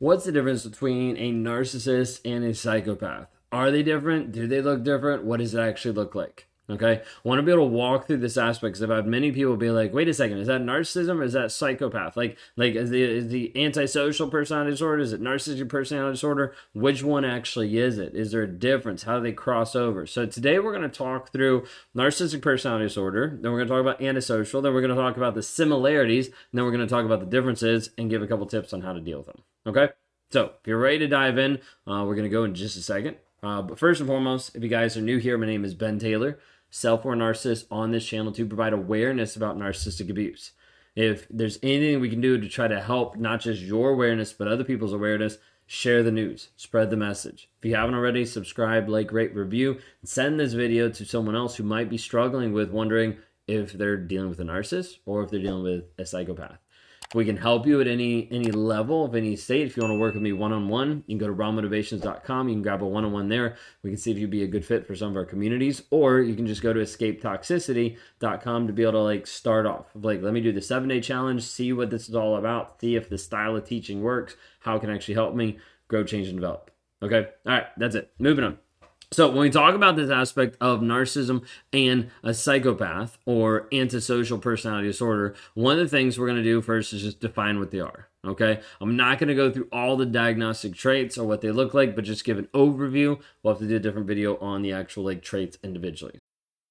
What's the difference between a narcissist and a psychopath? Are they different? Do they look different? What does it actually look like? Okay, I want to be able to walk through this aspect because I've had many people be like, "Wait a second, is that narcissism or is that psychopath? Like, like is the is the antisocial personality disorder? Is it narcissistic personality disorder? Which one actually is it? Is there a difference? How do they cross over?" So today we're going to talk through narcissistic personality disorder. Then we're going to talk about antisocial. Then we're going to talk about the similarities. And then we're going to talk about the differences and give a couple tips on how to deal with them. Okay, so if you're ready to dive in, uh, we're going to go in just a second. Uh, but first and foremost, if you guys are new here, my name is Ben Taylor self aware narcissist on this channel to provide awareness about narcissistic abuse. If there's anything we can do to try to help not just your awareness, but other people's awareness, share the news, spread the message. If you haven't already, subscribe, like, rate, review, and send this video to someone else who might be struggling with wondering if they're dealing with a narcissist or if they're dealing with a psychopath we can help you at any any level of any state. If you want to work with me one on one, you can go to rawmotivations.com. You can grab a one on one there. We can see if you'd be a good fit for some of our communities, or you can just go to escapetoxicity.com to be able to like start off. Like, let me do the seven day challenge, see what this is all about, see if the style of teaching works, how it can actually help me grow, change, and develop. Okay. All right. That's it. Moving on. So, when we talk about this aspect of narcissism and a psychopath or antisocial personality disorder, one of the things we're going to do first is just define what they are. Okay. I'm not going to go through all the diagnostic traits or what they look like, but just give an overview. We'll have to do a different video on the actual like traits individually.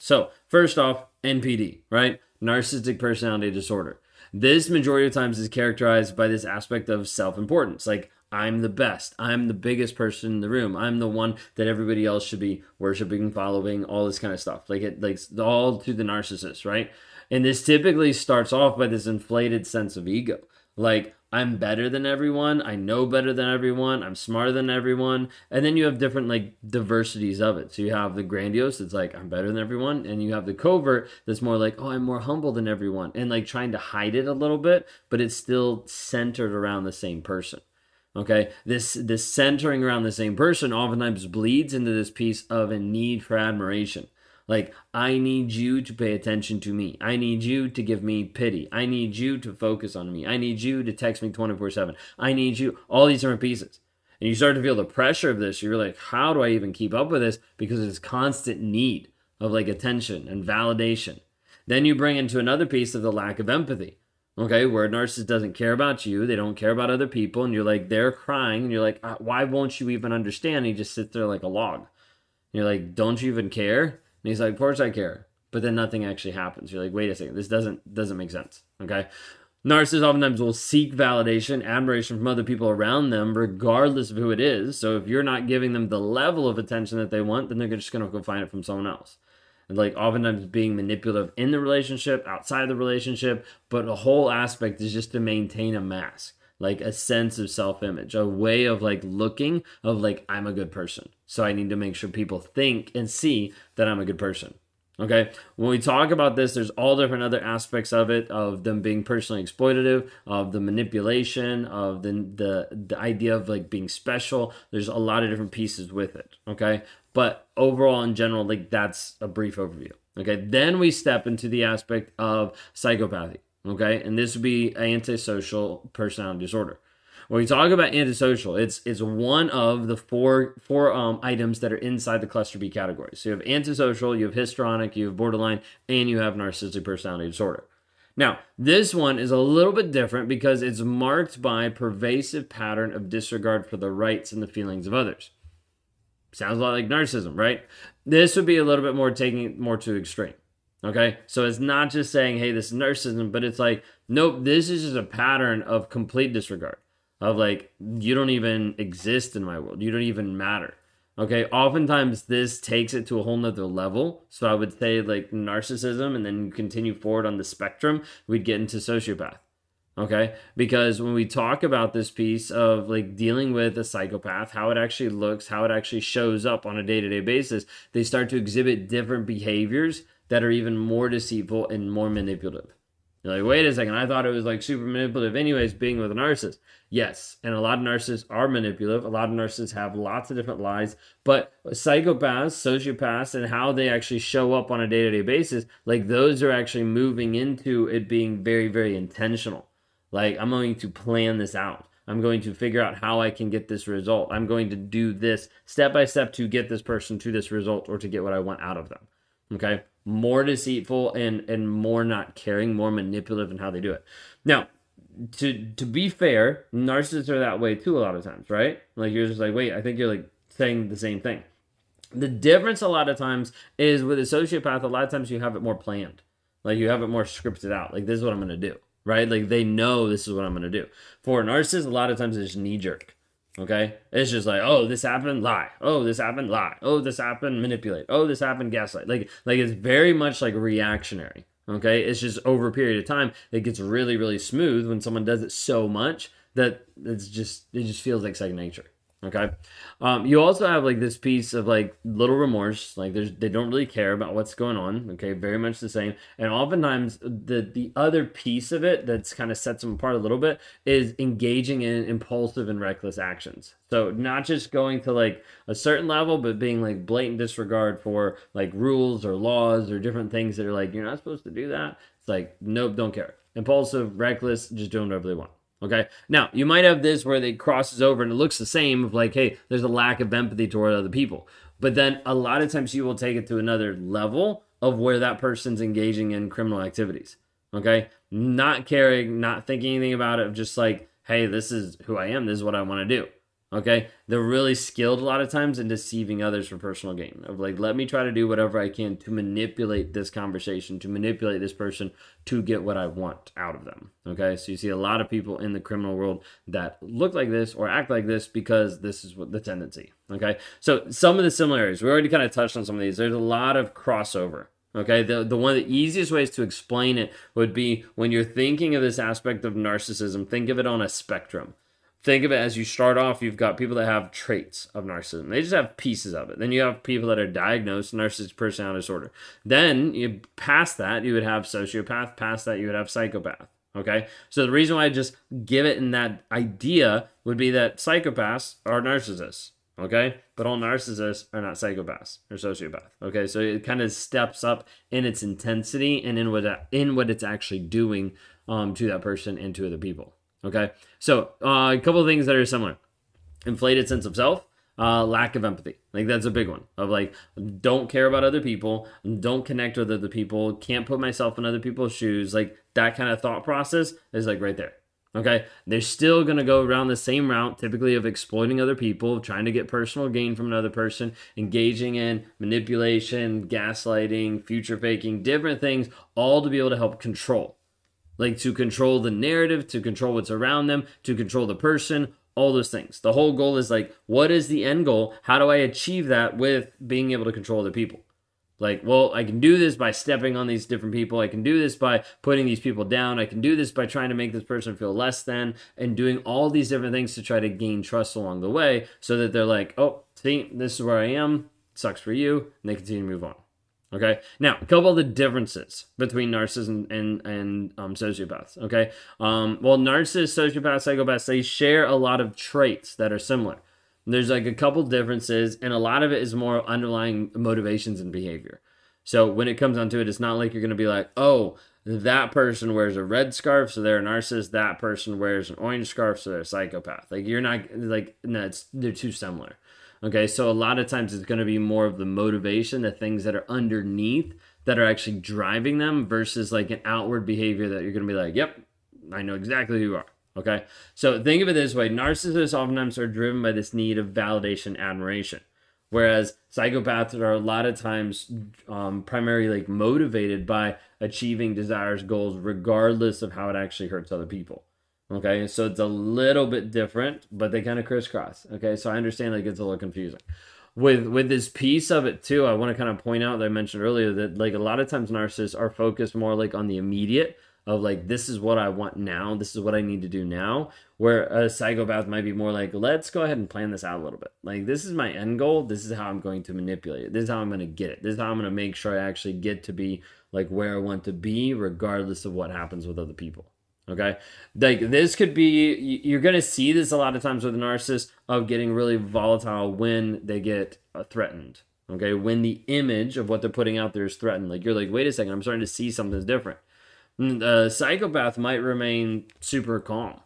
So, first off, NPD, right? Narcissistic personality disorder. This majority of times is characterized by this aspect of self importance. Like, I'm the best. I'm the biggest person in the room. I'm the one that everybody else should be worshiping, following, all this kind of stuff. Like, it, like, all to the narcissist, right? And this typically starts off by this inflated sense of ego. Like, I'm better than everyone. I know better than everyone. I'm smarter than everyone. And then you have different like diversities of it. So you have the grandiose that's like, I'm better than everyone. And you have the covert that's more like, oh, I'm more humble than everyone. And like trying to hide it a little bit, but it's still centered around the same person. Okay. This this centering around the same person oftentimes bleeds into this piece of a need for admiration. Like, I need you to pay attention to me. I need you to give me pity. I need you to focus on me. I need you to text me 24 7. I need you, all these different pieces. And you start to feel the pressure of this. You're like, how do I even keep up with this? Because it's constant need of like attention and validation. Then you bring into another piece of the lack of empathy. Okay, where a narcissist doesn't care about you, they don't care about other people, and you're like, they're crying, and you're like, uh, why won't you even understand? And he just sits there like a log. And you're like, don't you even care? And he's like, of course I care. But then nothing actually happens. You're like, wait a second, this doesn't doesn't make sense. Okay. Narcissists oftentimes will seek validation, admiration from other people around them, regardless of who it is. So if you're not giving them the level of attention that they want, then they're just to go find it from someone else. And like oftentimes being manipulative in the relationship, outside the relationship, but the whole aspect is just to maintain a mask like a sense of self-image a way of like looking of like i'm a good person. So i need to make sure people think and see that i'm a good person okay? When we talk about this there's all different other aspects of it of them being personally exploitative of the manipulation of the the, the idea of like being special. There's a lot of different pieces with it okay? But overall in general like that's a brief overview okay? Then we step into the aspect of psychopathy Okay, and this would be antisocial personality disorder. When we talk about antisocial, it's it's one of the four four um, items that are inside the cluster B category. So you have antisocial, you have histrionic, you have borderline, and you have narcissistic personality disorder. Now, this one is a little bit different because it's marked by pervasive pattern of disregard for the rights and the feelings of others. Sounds a lot like narcissism, right? This would be a little bit more taking more to extreme. Okay. So it's not just saying, hey, this is narcissism, but it's like, nope, this is just a pattern of complete disregard. Of like, you don't even exist in my world. You don't even matter. Okay. Oftentimes this takes it to a whole nother level. So I would say like narcissism and then continue forward on the spectrum, we'd get into sociopath. Okay. Because when we talk about this piece of like dealing with a psychopath, how it actually looks, how it actually shows up on a day to day basis, they start to exhibit different behaviors that are even more deceitful and more manipulative. You're like, wait a second, I thought it was like super manipulative, anyways, being with a narcissist. Yes, and a lot of narcissists are manipulative. A lot of narcissists have lots of different lies, but psychopaths, sociopaths, and how they actually show up on a day to day basis, like those are actually moving into it being very, very intentional. Like, I'm going to plan this out. I'm going to figure out how I can get this result. I'm going to do this step by step to get this person to this result or to get what I want out of them. Okay more deceitful and and more not caring, more manipulative in how they do it. Now, to to be fair, narcissists are that way too a lot of times, right? Like you're just like, wait, I think you're like saying the same thing. The difference a lot of times is with a sociopath, a lot of times you have it more planned. Like you have it more scripted out. Like this is what I'm gonna do. Right? Like they know this is what I'm gonna do. For a narcissist, a lot of times it's knee jerk. Okay? It's just like, oh, this happened, lie. Oh, this happened, lie. Oh, this happened, manipulate. Oh, this happened, gaslight. Like, like it's very much like reactionary. Okay? It's just over a period of time, it gets really, really smooth when someone does it so much that it's just it just feels like second nature. Okay. Um, you also have like this piece of like little remorse, like there's they don't really care about what's going on. Okay, very much the same. And oftentimes the the other piece of it that's kind of sets them apart a little bit is engaging in impulsive and reckless actions. So not just going to like a certain level, but being like blatant disregard for like rules or laws or different things that are like you're not supposed to do that. It's like nope, don't care. Impulsive, reckless, just doing whatever they want. Okay. Now, you might have this where it crosses over and it looks the same of like, hey, there's a lack of empathy toward other people. But then a lot of times you will take it to another level of where that person's engaging in criminal activities. Okay. Not caring, not thinking anything about it, just like, hey, this is who I am. This is what I want to do. Okay. They're really skilled a lot of times in deceiving others for personal gain. Of like, let me try to do whatever I can to manipulate this conversation, to manipulate this person to get what I want out of them. Okay. So you see a lot of people in the criminal world that look like this or act like this because this is what the tendency. Okay. So some of the similarities, we already kind of touched on some of these. There's a lot of crossover. Okay, the, the one of the easiest ways to explain it would be when you're thinking of this aspect of narcissism, think of it on a spectrum think of it as you start off, you've got people that have traits of narcissism. They just have pieces of it. Then you have people that are diagnosed narcissistic personality disorder. Then you past that, you would have sociopath. Past that, you would have psychopath. Okay. So the reason why I just give it in that idea would be that psychopaths are narcissists. Okay. But all narcissists are not psychopaths or sociopath. Okay. So it kind of steps up in its intensity and in what in what it's actually doing um, to that person and to other people. Okay, so uh, a couple of things that are similar: inflated sense of self, uh, lack of empathy. Like that's a big one. Of like, don't care about other people, don't connect with other people, can't put myself in other people's shoes. Like that kind of thought process is like right there. Okay, they're still gonna go around the same route, typically of exploiting other people, trying to get personal gain from another person, engaging in manipulation, gaslighting, future faking, different things, all to be able to help control like to control the narrative, to control what's around them, to control the person, all those things. The whole goal is like, what is the end goal? How do I achieve that with being able to control other people? Like, well, I can do this by stepping on these different people. I can do this by putting these people down. I can do this by trying to make this person feel less than and doing all these different things to try to gain trust along the way so that they're like, oh, see, this is where I am. Sucks for you. And they continue to move on. Okay. Now, a couple of the differences between narcissists and and, and um, sociopaths. Okay. Um, well, narcissists, sociopaths, psychopaths, they share a lot of traits that are similar. There's like a couple differences, and a lot of it is more underlying motivations and behavior. So when it comes down to it, it's not like you're going to be like, oh, that person wears a red scarf, so they're a narcissist. That person wears an orange scarf, so they're a psychopath. Like you're not like no, it's they're too similar. Okay, so a lot of times it's going to be more of the motivation, the things that are underneath that are actually driving them versus like an outward behavior that you're going to be like, yep, I know exactly who you are. Okay, so think of it this way narcissists oftentimes are driven by this need of validation, admiration. Whereas psychopaths are a lot of times um, primarily like motivated by achieving desires, goals, regardless of how it actually hurts other people. Okay, so it's a little bit different, but they kind of crisscross. Okay, so I understand like gets a little confusing. With with this piece of it too, I want to kind of point out that I mentioned earlier that like a lot of times narcissists are focused more like on the immediate of like this is what I want now, this is what I need to do now. Where a psychopath might be more like, let's go ahead and plan this out a little bit. Like this is my end goal. This is how I'm going to manipulate it. This is how I'm going to get it. This is how I'm going to make sure I actually get to be like where I want to be, regardless of what happens with other people. Okay. Like this could be, you're going to see this a lot of times with a narcissist of getting really volatile when they get uh, threatened. Okay. When the image of what they're putting out there is threatened. Like you're like, wait a second, I'm starting to see something's different. A psychopath might remain super calm.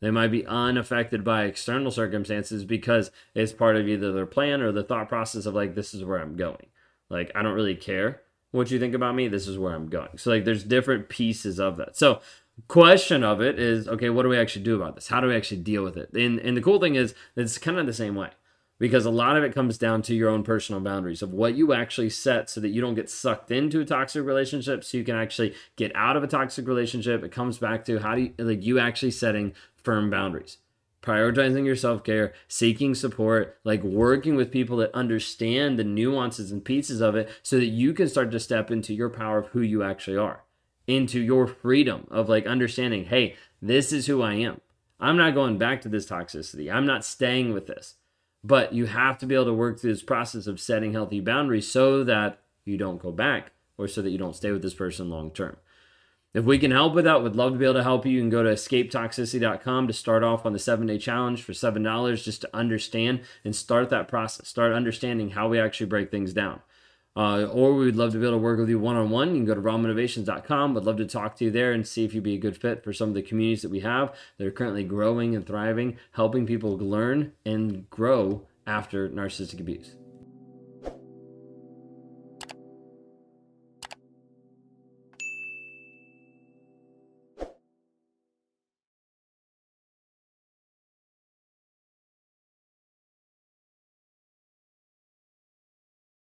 They might be unaffected by external circumstances because it's part of either their plan or the thought process of like, this is where I'm going. Like, I don't really care what you think about me. This is where I'm going. So, like, there's different pieces of that. So, question of it is okay what do we actually do about this? How do we actually deal with it? And and the cool thing is it's kind of the same way. Because a lot of it comes down to your own personal boundaries of what you actually set so that you don't get sucked into a toxic relationship so you can actually get out of a toxic relationship. It comes back to how do you like you actually setting firm boundaries. Prioritizing your self-care seeking support like working with people that understand the nuances and pieces of it so that you can start to step into your power of who you actually are into your freedom of like understanding, hey, this is who I am. I'm not going back to this toxicity. I'm not staying with this. But you have to be able to work through this process of setting healthy boundaries so that you don't go back or so that you don't stay with this person long term. If we can help with that, we'd love to be able to help you. You can go to escapetoxicity.com to start off on the seven day challenge for $7 just to understand and start that process. Start understanding how we actually break things down. Uh, or we would love to be able to work with you one on one. You can go to rawmotivations.com. Would love to talk to you there and see if you'd be a good fit for some of the communities that we have that are currently growing and thriving, helping people learn and grow after narcissistic abuse.